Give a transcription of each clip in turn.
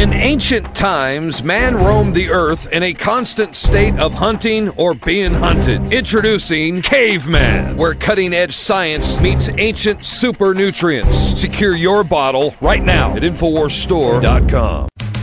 In ancient times, man roamed the earth in a constant state of hunting or being hunted. Introducing Caveman, where cutting edge science meets ancient super nutrients. Secure your bottle right now at InfoWarsStore.com.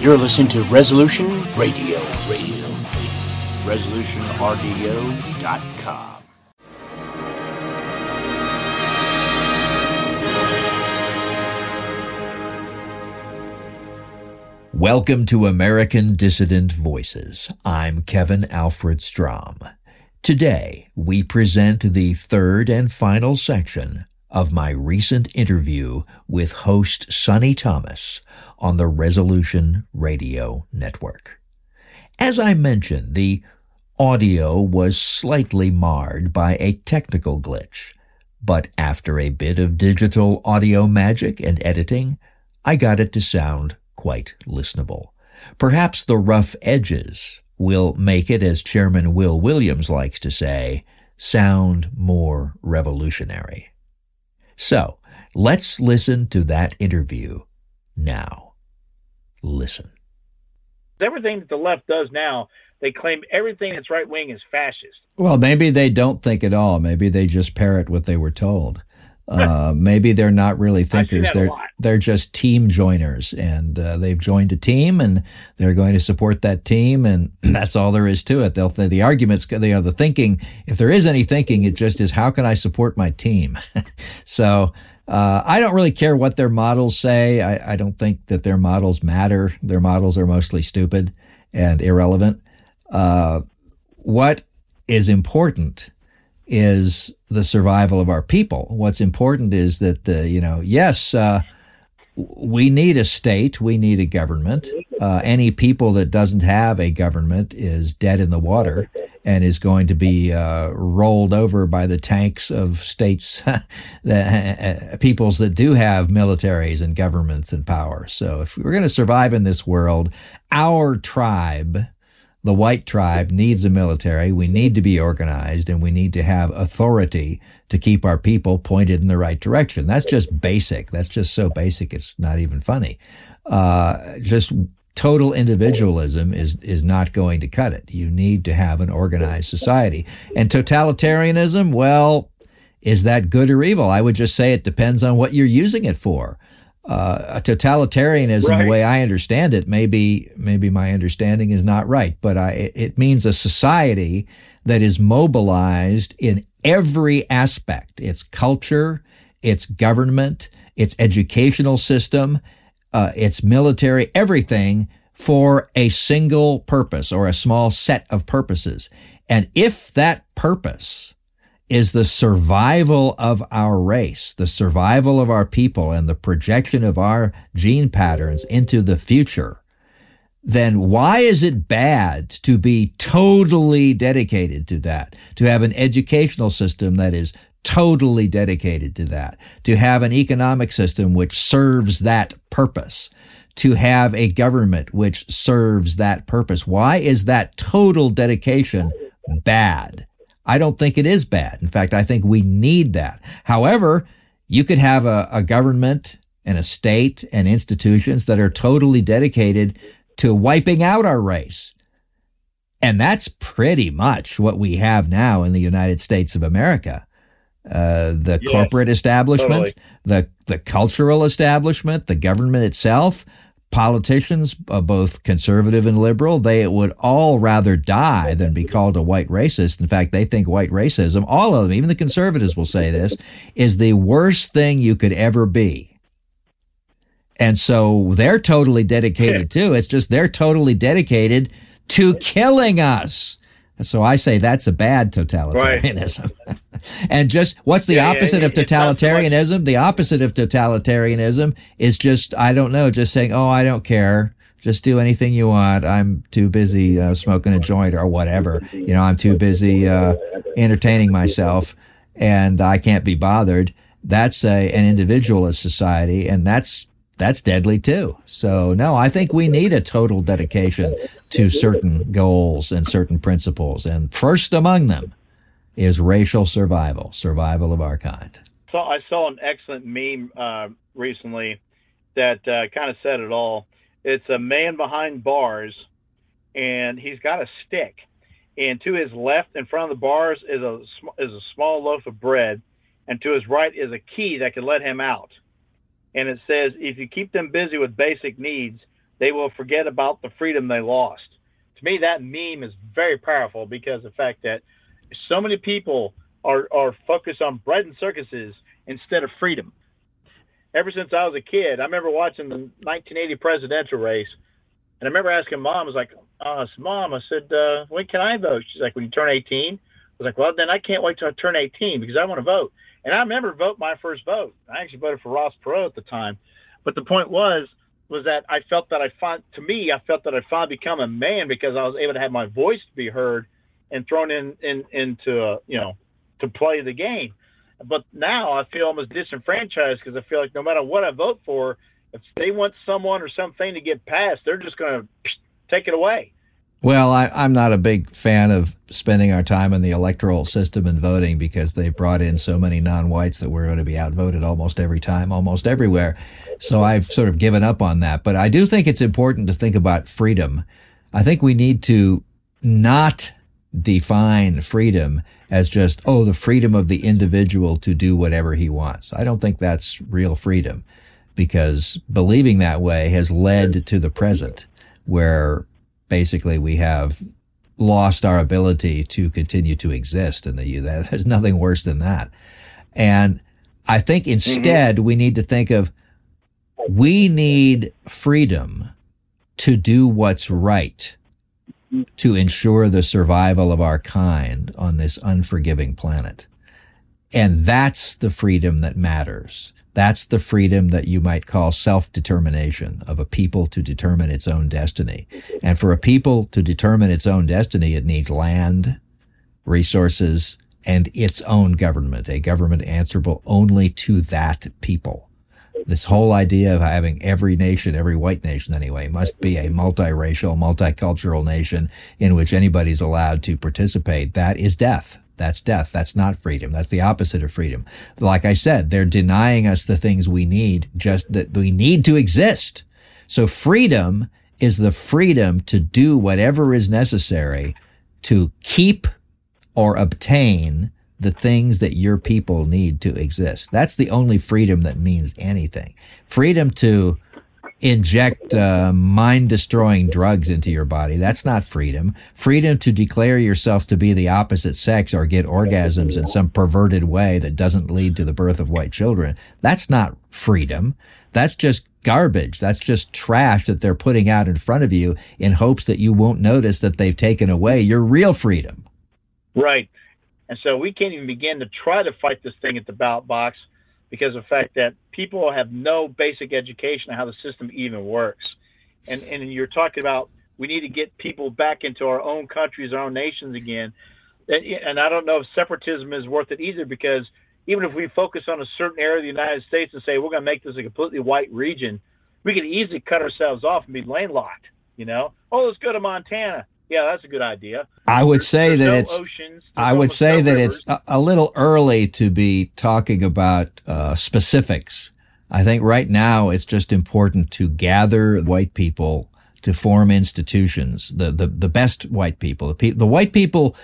You're listening to Resolution Radio. Radio. ResolutionRDO.com. Welcome to American Dissident Voices. I'm Kevin Alfred Strom. Today, we present the third and final section of my recent interview with host Sonny Thomas on the Resolution Radio Network. As I mentioned, the audio was slightly marred by a technical glitch, but after a bit of digital audio magic and editing, I got it to sound quite listenable. Perhaps the rough edges will make it, as Chairman Will Williams likes to say, sound more revolutionary. So let's listen to that interview now. Listen. Everything that the left does now, they claim everything that's right wing is fascist. Well, maybe they don't think at all. Maybe they just parrot what they were told. Uh, maybe they're not really thinkers. They're they're just team joiners, and uh, they've joined a team, and they're going to support that team, and that's all there is to it. They'll the arguments, they are the thinking. If there is any thinking, it just is how can I support my team. so. Uh, I don't really care what their models say. I, I don't think that their models matter. Their models are mostly stupid and irrelevant. Uh, what is important is the survival of our people. What's important is that the, you know, yes, uh, we need a state, we need a government. Uh, any people that doesn't have a government is dead in the water and is going to be uh, rolled over by the tanks of states, the uh, peoples that do have militaries and governments and power. So if we're going to survive in this world, our tribe the white tribe needs a military. We need to be organized and we need to have authority to keep our people pointed in the right direction. That's just basic. That's just so basic. It's not even funny. Uh, just total individualism is, is not going to cut it. You need to have an organized society. And totalitarianism, well, is that good or evil? I would just say it depends on what you're using it for uh, totalitarianism, right. the way I understand it, maybe maybe my understanding is not right, but I, it means a society that is mobilized in every aspect: its culture, its government, its educational system, uh, its military, everything for a single purpose or a small set of purposes. And if that purpose is the survival of our race, the survival of our people and the projection of our gene patterns into the future, then why is it bad to be totally dedicated to that? To have an educational system that is totally dedicated to that, to have an economic system which serves that purpose, to have a government which serves that purpose. Why is that total dedication bad? I don't think it is bad. In fact, I think we need that. However, you could have a, a government and a state and institutions that are totally dedicated to wiping out our race. And that's pretty much what we have now in the United States of America. uh, the Yes, corporate establishment, totally. the the cultural establishment, the government itself, politicians, uh, both conservative and liberal, they would all rather die than be called a white racist. In fact, they think white racism, all of them, even the conservatives will say this, is the worst thing you could ever be. And so they're totally dedicated too. It's just they're totally dedicated to killing us. So I say that's a bad totalitarianism. and just what's the Yeah, yeah, opposite of it- it's much- totalitarianism? The opposite of totalitarianism is just, I don't know, just saying, oh, I don't care. Just do anything you want. I'm too busy uh, smoking a joint or whatever. You know, I'm too busy uh, entertaining myself and I can't be bothered. That's a, an individualist society and that's that's deadly too. So no, I think we need a total dedication to certain goals and certain principles. And first among them is racial survival, survival of our kind. So I saw an excellent meme uh, recently that uh, kind of said it all. It's a man behind bars, and he's got a stick, and to his left, in front of the bars, is a is a small loaf of bread, and to his right is a key that can let him out. And it says, if you keep them busy with basic needs, they will forget about the freedom they lost. To me, that meme is very powerful because the fact that so many people are, are focused on bread and circuses instead of freedom. Ever since I was a kid, I remember watching the 1980 presidential race, and I remember asking mom, I was like, uh, "Mom," I said, uh, "When can I vote?" She's like, "When you turn 18." Was like, "Well, then I can't wait till I turn 18 because I want to vote." And I remember vote my first vote. I actually voted for Ross Perot at the time, but the point was was that I felt that I find to me I felt that I finally become a man because I was able to have my voice to be heard and thrown in, in into uh, you know to play the game. But now I feel almost disenfranchised because I feel like no matter what I vote for, if they want someone or something to get passed, they're just going to take it away. Well, I, I'm not a big fan of spending our time in the electoral system and voting because they brought in so many non-whites that we're going to be outvoted almost every time, almost everywhere. So I've sort of given up on that. But I do think it's important to think about freedom. I think we need to not define freedom as just, oh, the freedom of the individual to do whatever he wants. I don't think that's real freedom because believing that way has led to the present where basically we have lost our ability to continue to exist in the U. There's nothing worse than that. And I think mm-hmm. instead we need to think of we need freedom to do what's right to ensure the survival of our kind on this unforgiving planet. And that's the freedom that matters. That's the freedom that you might call self-determination of a people to determine its own destiny. And for a people to determine its own destiny, it needs land, resources, and its own government, a government answerable only to that people. This whole idea of having every nation, every white nation anyway, must be a multiracial, multicultural nation in which anybody's allowed to participate. That is death. That's death. That's not freedom. That's the opposite of freedom. Like I said, they're denying us the things we need, just that we need to exist. So freedom is the freedom to do whatever is necessary to keep or obtain the things that your people need to exist. That's the only freedom that means anything. Freedom to inject uh, mind destroying drugs into your body. That's not freedom. Freedom to declare yourself to be the opposite sex or get orgasms in some perverted way that doesn't lead to the birth of white children. That's not freedom. That's just garbage. That's just trash that they're putting out in front of you in hopes that you won't notice that they've taken away your real freedom. Right. And so we can't even begin to try to fight this thing at the ballot box because of the fact that people have no basic education on how the system even works. And and you're talking about we need to get people back into our own countries, our own nations again. And, I don't know if separatism is worth it either because even if we focus on a certain area of the United States and say we're going to make this a completely white region, we could easily cut ourselves off and be landlocked. You know, oh, let's go to Montana. Yeah, that's a good idea. I would say There's that no it's. oceans, I would say that rivers. it's a, a little early to be talking about uh, specifics. I think right now it's just important to gather white people to form institutions, the the, the best white people, the, pe- the white people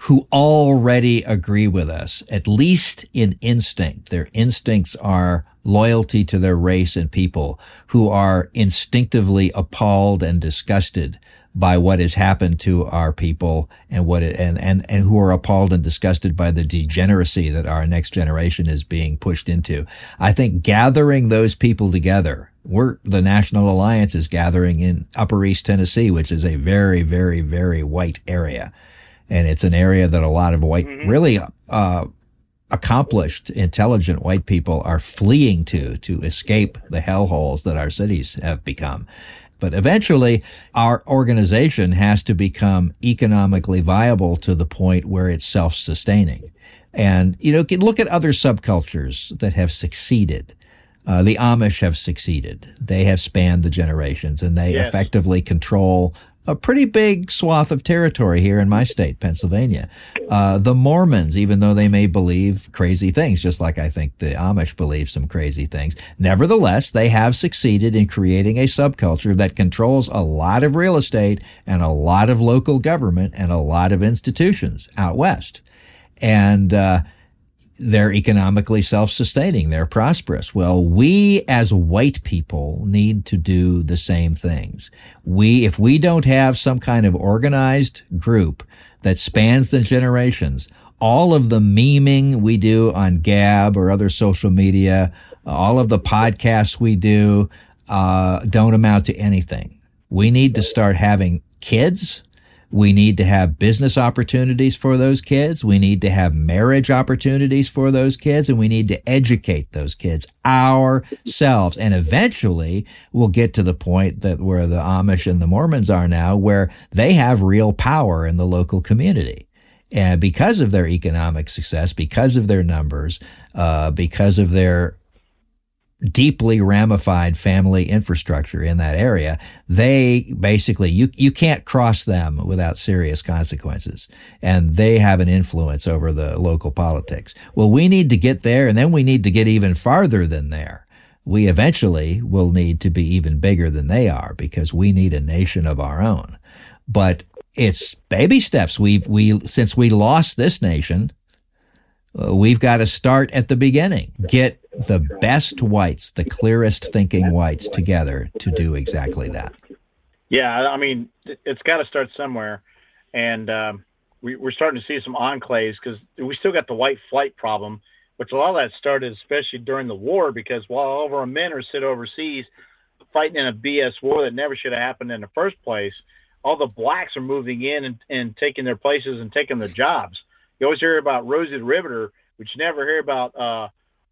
who already agree with us, at least in instinct. Their instincts are loyalty to their race and people who are instinctively appalled and disgusted by what has happened to our people and what it, and, and, and who are appalled and disgusted by the degeneracy that our next generation is being pushed into. I think gathering those people together, we're, the National Alliance is gathering in Upper East Tennessee, which is a very, very, very white area. And it's an area that a lot of white, mm-hmm. really, uh, accomplished, intelligent white people are fleeing to, to escape the hellholes that our cities have become. But eventually our organization has to become economically viable to the point where it's self-sustaining. And, you know, look at other subcultures that have succeeded. Uh, the Amish have succeeded. They have spanned the generations and they yes. effectively control a pretty big swath of territory here in my state, Pennsylvania. Uh, the Mormons, even though they may believe crazy things, just like I think the Amish believe some crazy things, nevertheless, they have succeeded in creating a subculture that controls a lot of real estate and a lot of local government and a lot of institutions out west. And, uh, they're economically self-sustaining. They're prosperous. Well, we as white people need to do the same things. We, if we don't have some kind of organized group that spans the generations, all of the memeing we do on Gab or other social media, all of the podcasts we do, uh, don't amount to anything. We need to start having kids we need to have business opportunities for those kids. We need to have marriage opportunities for those kids and we need to educate those kids ourselves. And eventually we'll get to the point that where the Amish and the Mormons are now, where they have real power in the local community. And because of their economic success, because of their numbers, uh, because of their deeply ramified family infrastructure in that area, they basically, you, you can't cross them without serious consequences. And they have an influence over the local politics. Well, we need to get there and then we need to get even farther than there. We eventually will need to be even bigger than they are because we need a nation of our own. But it's baby steps. We've, we, since we lost this nation, uh, we've got to start at the beginning. Get the best whites, the clearest thinking whites together to do exactly that. Yeah, I mean, it's got to start somewhere. And um, we, are starting to see some enclaves because we still got the white flight problem, which a lot of that started especially during the war because while all of our men are sit overseas fighting in a BS war that never should have happened in the first place, all the blacks are moving in and, and taking their places and taking their jobs. You always hear about Rosie the Riveter, but you never hear about uh,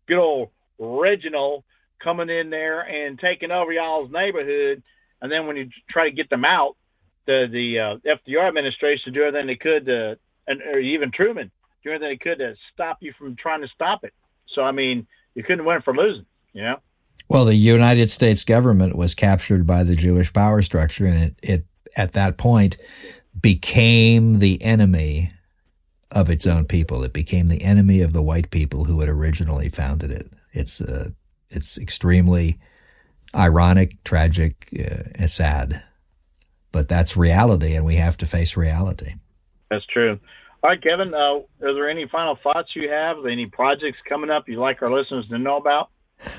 good old Reginald coming in there and taking over y'all's neighborhood. And then when you try to get them out, the the uh, FDR administration do everything they could to, and or even Truman do everything they could to stop you from trying to stop it. So I mean, you couldn't win for losing, you know. Well, the United States government was captured by the Jewish power structure, and it, it at that point became the enemy of its own people. It became the enemy of the white people who had originally founded it. It's uh, it's extremely ironic, tragic, uh, and sad, but that's reality, and we have to face reality. That's true. All right, Kevin. Uh, are there any final thoughts you have? Any projects coming up you'd like our listeners to know about?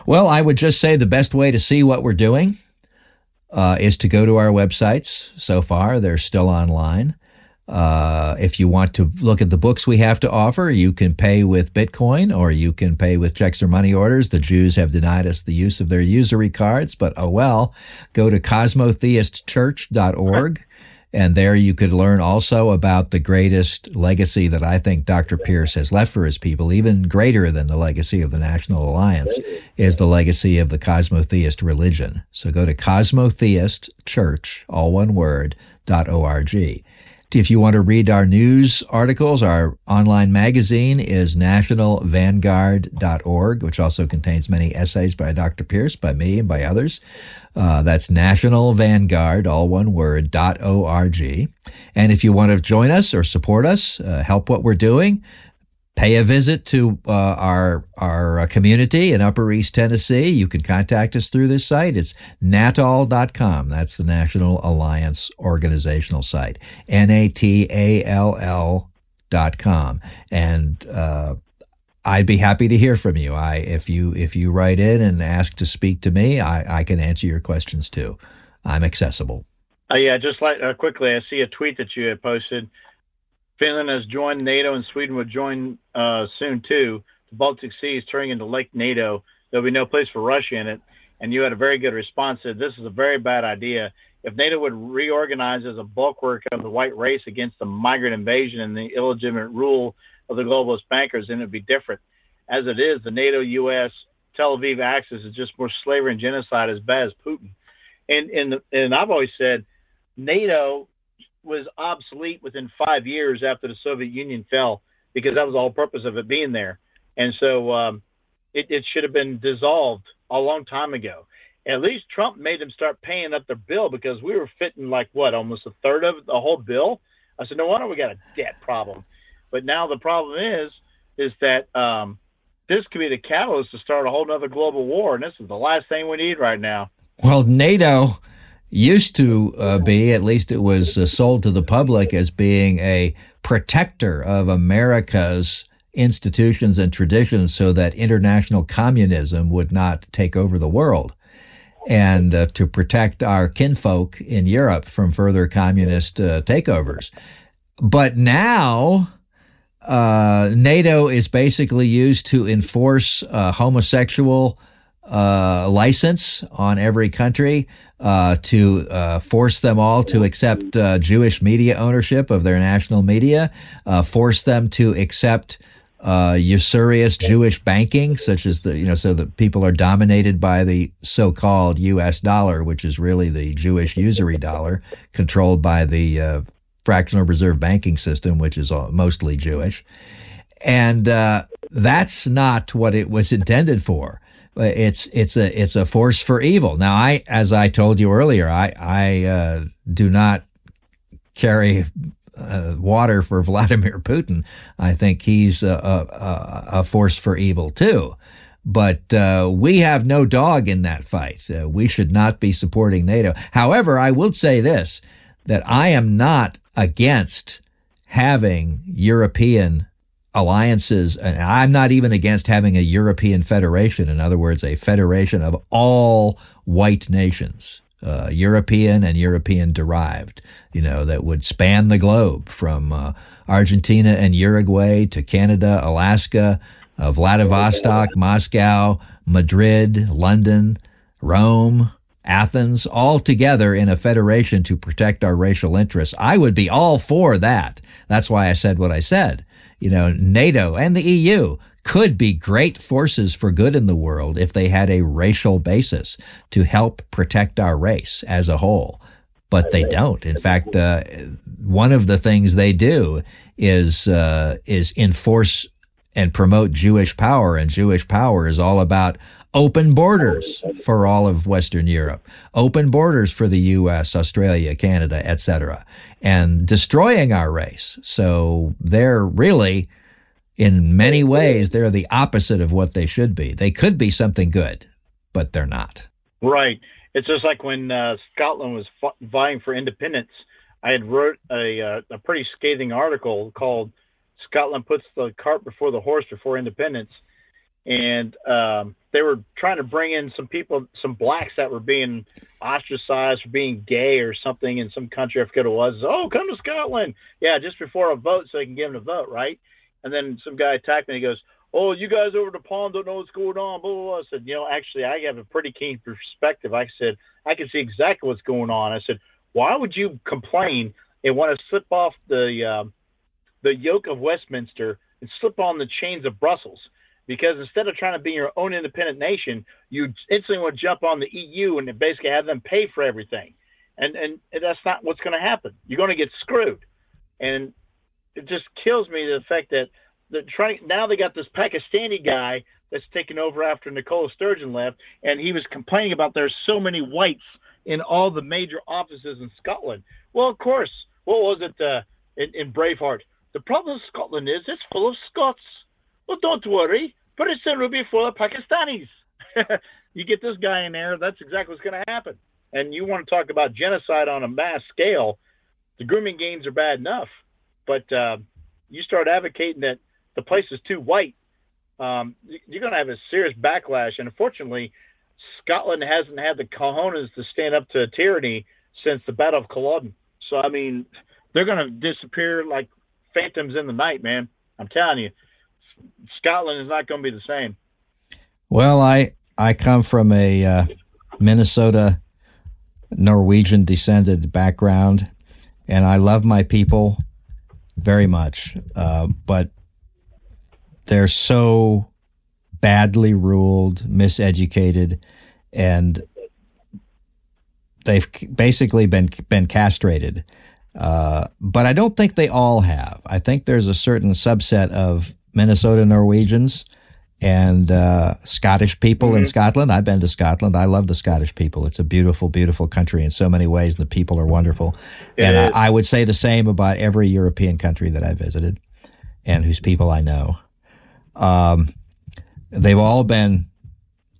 Well, I would just say the best way to see what we're doing uh, is to go to our websites. So far, they're still online. Uh, if you want to look at the books we have to offer, you can pay with Bitcoin or you can pay with checks or money orders. The Jews have denied us the use of their usury cards, but oh well. Go to cosmotheistchurch.org. And there you could learn also about the greatest legacy that I think Dr. Pierce has left for his people, even greater than the legacy of the National Alliance, is the legacy of the cosmotheist religion. So go to cosmotheistchurch, all one word, dot org. If you want to read our news articles, our online magazine is nationalvanguard.org, which also contains many essays by Dr. Pierce, by me, and by others. Uh, that's National Vanguard, all one word, dot O-R-G. And if you want to join us or support us, uh, help what we're doing, pay a visit to uh, our our uh, community in Upper East Tennessee, you can contact us through this site. It's natall.com. That's the National Alliance organizational site. N A T A L L dot com. And, uh, I'd be happy to hear from you. I, if you, if you write in and ask to speak to me, I, I can answer your questions too. I'm accessible. Uh, yeah, just like uh, quickly, I see a tweet that you had posted. Finland has joined NATO, and Sweden would join uh, soon too. The Baltic Sea is turning into Lake NATO. There'll be no place for Russia in it. And you had a very good response. Said this is a very bad idea. If NATO would reorganize as a bulwark of the white race against the migrant invasion and the illegitimate rule of the globalist bankers, then it'd be different. As it is, the NATO-U.S. Tel Aviv axis is just more slavery and genocide as bad as Putin. And and and I've always said NATO was obsolete within five years after the Soviet Union fell because that was the whole purpose of it being there. And so um, it, it should have been dissolved a long time ago. At least Trump made them start paying up their bill because we were fitting like what almost a third of the whole bill. I said, no wonder we got a debt problem. But now the problem is, is that um, this could be the catalyst to start a whole other global war, and this is the last thing we need right now. Well, NATO used to uh, be, at least it was uh, sold to the public as being a protector of America's institutions and traditions so that international communism would not take over the world and uh, to protect our kinfolk in Europe from further communist uh, takeovers. But now, uh, NATO is basically used to enforce uh, homosexual uh, license on every country uh, to uh, force them all to accept uh, Jewish media ownership of their national media, uh, force them to accept uh, usurious Jewish banking, such as the you know, so that people are dominated by the so-called U.S. dollar, which is really the Jewish usury dollar, controlled by the fractional reserve banking system, which is mostly Jewish, and that's not what it was intended for it's it's a it's a force for evil. Now, I as I told you earlier, I I uh, do not carry uh, water for Vladimir Putin. I think he's a, a, a force for evil too. But uh, we have no dog in that fight. Uh, we should not be supporting NATO. However, I will say this: that I am not against having European alliances, and I'm not even against having a European federation. In other words, a federation of all white nations, uh, European and European derived, you know, that would span the globe from uh, Argentina and Uruguay to Canada, Alaska, uh, Vladivostok, Moscow, Madrid, London, Rome, Athens, all together in a federation to protect our racial interests. I would be all for that. That's why I said what I said you know, NATO and the EU could be great forces for good in the world if they had a racial basis to help protect our race as a whole. But they don't. In fact, uh, one of the things they do is uh, is enforce and promote Jewish power, and Jewish power is all about open borders for all of Western Europe, open borders for the U.S., Australia, Canada, etc., and destroying our race. So they're really, in many ways, they're the opposite of what they should be. They could be something good, but they're not. Right. It's just like when uh, Scotland was vying for independence. I had wrote a, uh, a pretty scathing article called "Scotland puts the cart before the horse before independence," and um, they were trying to bring in some people, some blacks that were being ostracized for being gay or something in some country. I forget what it was. Oh, come to Scotland. Yeah, just before a vote so they can give them a vote, right? And then some guy attacked me. He goes, Oh, you guys over the pond don't know what's going on. Blah, blah, blah. I said, You know, actually, I have a pretty keen perspective. I said, I can see exactly what's going on. I said, Why would you complain and want to slip off the, uh, the yoke of Westminster and slip on the chains of Brussels? Because instead of trying to be your own independent nation, you instantly want to jump on the EU and basically have them pay for everything. And and that's not what's going to happen. You're going to get screwed. And it just kills me the fact that the trying now they got this Pakistani guy that's taken over after Nicola Sturgeon left, and he was complaining about there's so many whites in all the major offices in Scotland. Well, of course. What was it uh, in, in Braveheart? The problem with Scotland is it's full of Scots. Well, don't worry. Soon we'll be full of Pakistanis. you get this guy in there, that's exactly what's going to happen. And you want to talk about genocide on a mass scale, the grooming games are bad enough. But uh, you start advocating that the place is too white, um, you're going to have a serious backlash. And unfortunately, Scotland hasn't had the cojones to stand up to tyranny since the Battle of Culloden. So I mean, they're going to disappear like phantoms in the night, man. I'm telling you, Scotland is not going to be the same. Well, I I come from a uh, Minnesota Norwegian descended background, and I love my people very much, uh, but they're so badly ruled, miseducated, and they've basically been been castrated. Uh, but I don't think they all have. I think there's a certain subset of Minnesota Norwegians and uh, Scottish people mm-hmm. in Scotland. I've been to Scotland. I love the Scottish people. It's a beautiful, beautiful country in so many ways. And the people are wonderful. And I, I, would say the same about every European country that I visited and whose people I know. Um, they've all been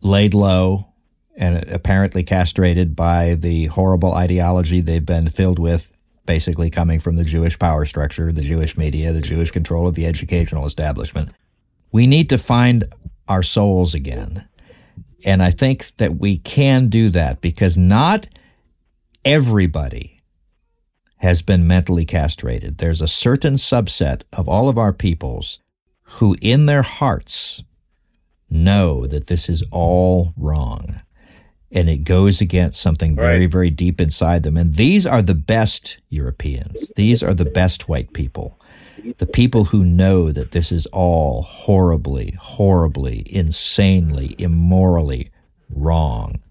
laid low and apparently castrated by the horrible ideology they've been filled with basically coming from the Jewish power structure, the Jewish media, the Jewish control of the educational establishment. We need to find our souls again. And I think that we can do that because not everybody has been mentally castrated. There's a certain subset of all of our peoples who in their hearts know that this is all wrong and it goes against something very, right. very deep inside them. And these are the best Europeans. These are the best white people. The people who know that this is all horribly, horribly, insanely, immorally wrong.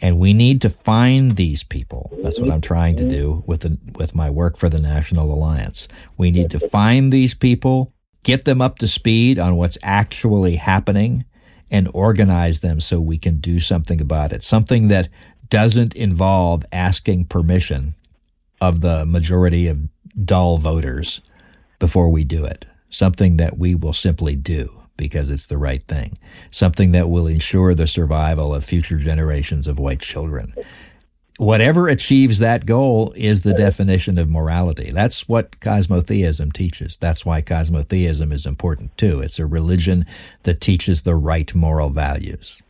And we need to find these people. That's what I'm trying to do with the, with my work for the National Alliance. We need to find these people, get them up to speed on what's actually happening, and organize them so we can do something about it. Something that doesn't involve asking permission of the majority of dull voters before we do it. Something that we will simply do because it's the right thing. Something that will ensure the survival of future generations of white children whatever achieves that goal is the definition of morality. That's what cosmotheism teaches. That's why cosmotheism is important too. It's a religion that teaches the right moral values.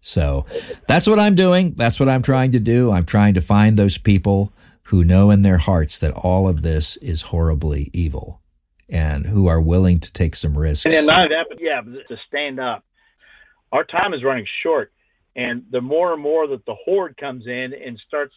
So that's what I'm doing. That's what I'm trying to do. I'm trying to find those people who know in their hearts that all of this is horribly evil and who are willing to take some risks. And not that, but yeah, to stand up. Our time is running short. And the more and more that the horde comes in and starts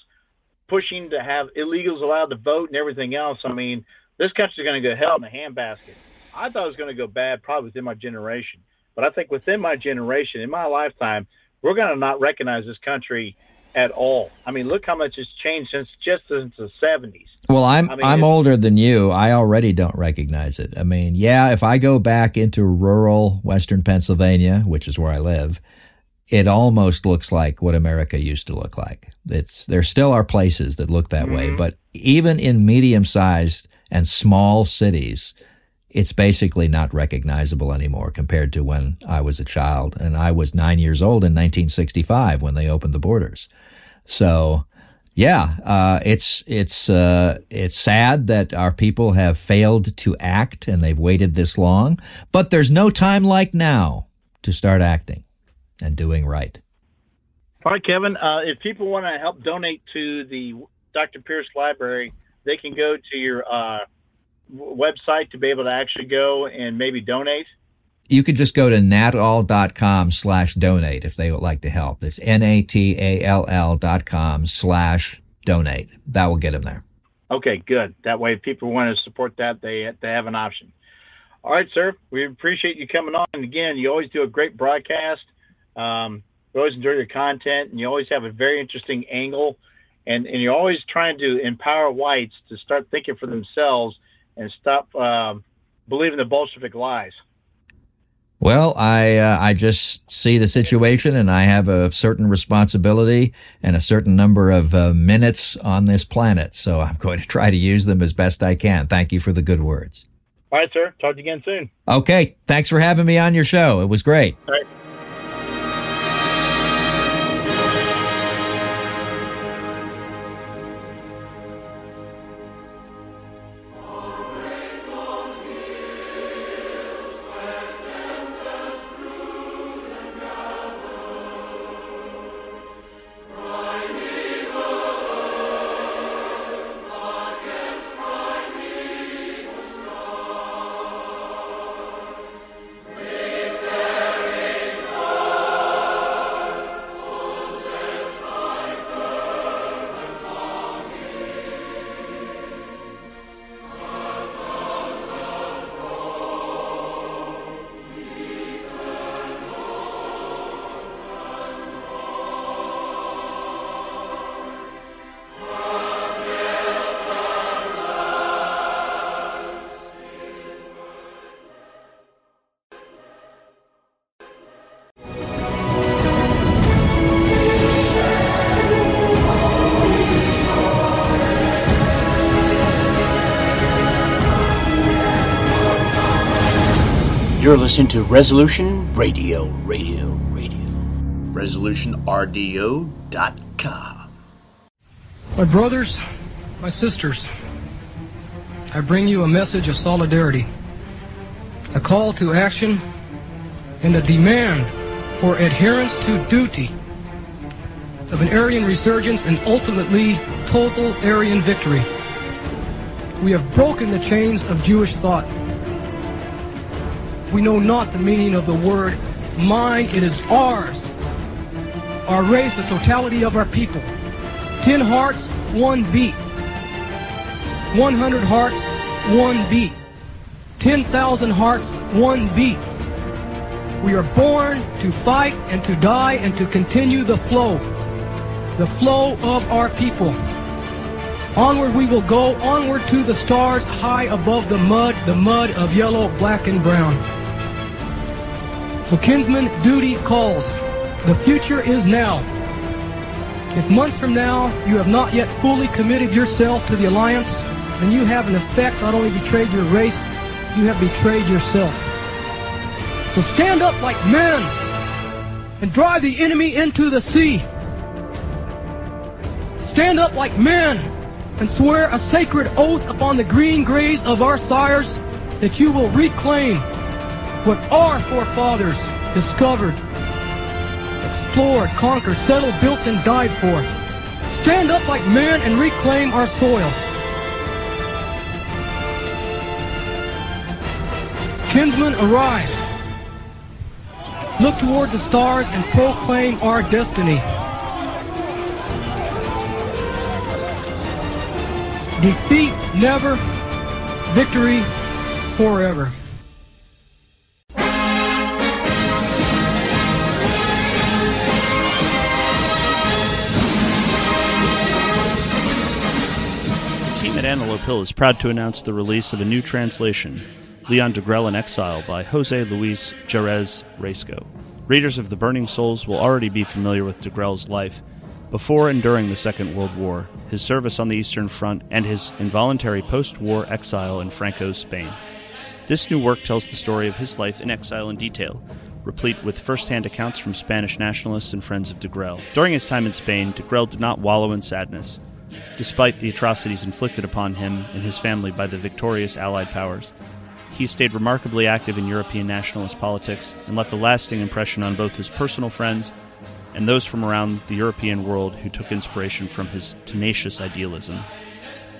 pushing to have illegals allowed to vote and everything else, I mean, this country's going to go hell in a handbasket. I thought it was going to go bad probably within my generation. But I think within my generation, in my lifetime, we're going to not recognize this country at all. I mean, look how much has changed since just since the 70s. Well, I'm I mean, I'm older than you. I already don't recognize it. I mean, yeah, if I go back into rural western Pennsylvania, which is where I live, it almost looks like what America used to look like. It's there still are places that look that mm-hmm. way, but even in medium-sized and small cities, it's basically not recognizable anymore compared to when I was a child and I was 9 years old in 1965 when they opened the borders. So, yeah, uh, it's it's uh, it's sad that our people have failed to act and they've waited this long, but there's no time like now to start acting and doing right. All right, Kevin. Uh, if people want to help donate to the Dr. Pierce Library, they can go to your uh, website to be able to actually go and maybe donate. You could just go to natall.com slash donate if they would like to help. It's N-A-T-A-L-L dot com slash donate. That will get them there. Okay, good. That way, if people want to support that, they, they have an option. All right, sir. We appreciate you coming on. And again, you always do a great broadcast. Um, we always enjoy your content, and you always have a very interesting angle, and, and you're always trying to empower whites to start thinking for themselves and stop um, believing the Bolshevik lies. Well, I uh, I just see the situation, and I have a certain responsibility and a certain number of uh, minutes on this planet. So I'm going to try to use them as best I can. Thank you for the good words. All right, sir. Talk to you again soon. Okay. Thanks for having me on your show. It was great. All right. You're listening to Resolution Radio, Radio, Radio. ResolutionRDO.com. My brothers, my sisters, I bring you a message of solidarity, a call to action, and a demand for adherence to duty of an Aryan resurgence and ultimately total Aryan victory. We have broken the chains of Jewish thought. We know not the meaning of the word mine, it is ours. Our race, the totality of our people. Ten hearts, one beat. One hundred hearts, one beat. Ten thousand hearts, one beat. We are born to fight and to die and to continue the flow. The flow of our people. Onward we will go, onward to the stars, high above the mud, the mud of yellow, black, and brown. So kinsman, duty calls. The future is now. If months from now you have not yet fully committed yourself to the alliance, then you have in effect not only betrayed your race, you have betrayed yourself. So stand up like men and drive the enemy into the sea. Stand up like men and swear a sacred oath upon the green graves of our sires that you will reclaim what our forefathers discovered, explored, conquered, settled, built, and died for. Stand up like men and reclaim our soil. Kinsmen, arise. Look towards the stars and proclaim our destiny. Defeat never, victory forever. Antelope Hill is proud to announce the release of a new translation, Leon Degrelle in Exile by Jose Luis Jerez Riesco. Readers of The Burning Souls will already be familiar with Degrelle's life before and during the Second World War, his service on the Eastern Front, and his involuntary post war exile in Franco's Spain. This new work tells the story of his life in exile in detail, replete with first hand accounts from Spanish nationalists and friends of Degrelle. During his time in Spain, Degrelle did not wallow in sadness. Despite the atrocities inflicted upon him and his family by the victorious Allied powers, he stayed remarkably active in European nationalist politics and left a lasting impression on both his personal friends and those from around the European world who took inspiration from his tenacious idealism.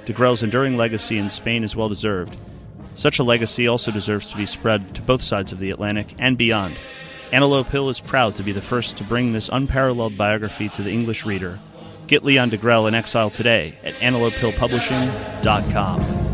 De Degrelle's enduring legacy in Spain is well deserved. Such a legacy also deserves to be spread to both sides of the Atlantic and beyond. Antelope Hill is proud to be the first to bring this unparalleled biography to the English reader. Get Leon Degrelle in exile today at antelopehillpublishing.com.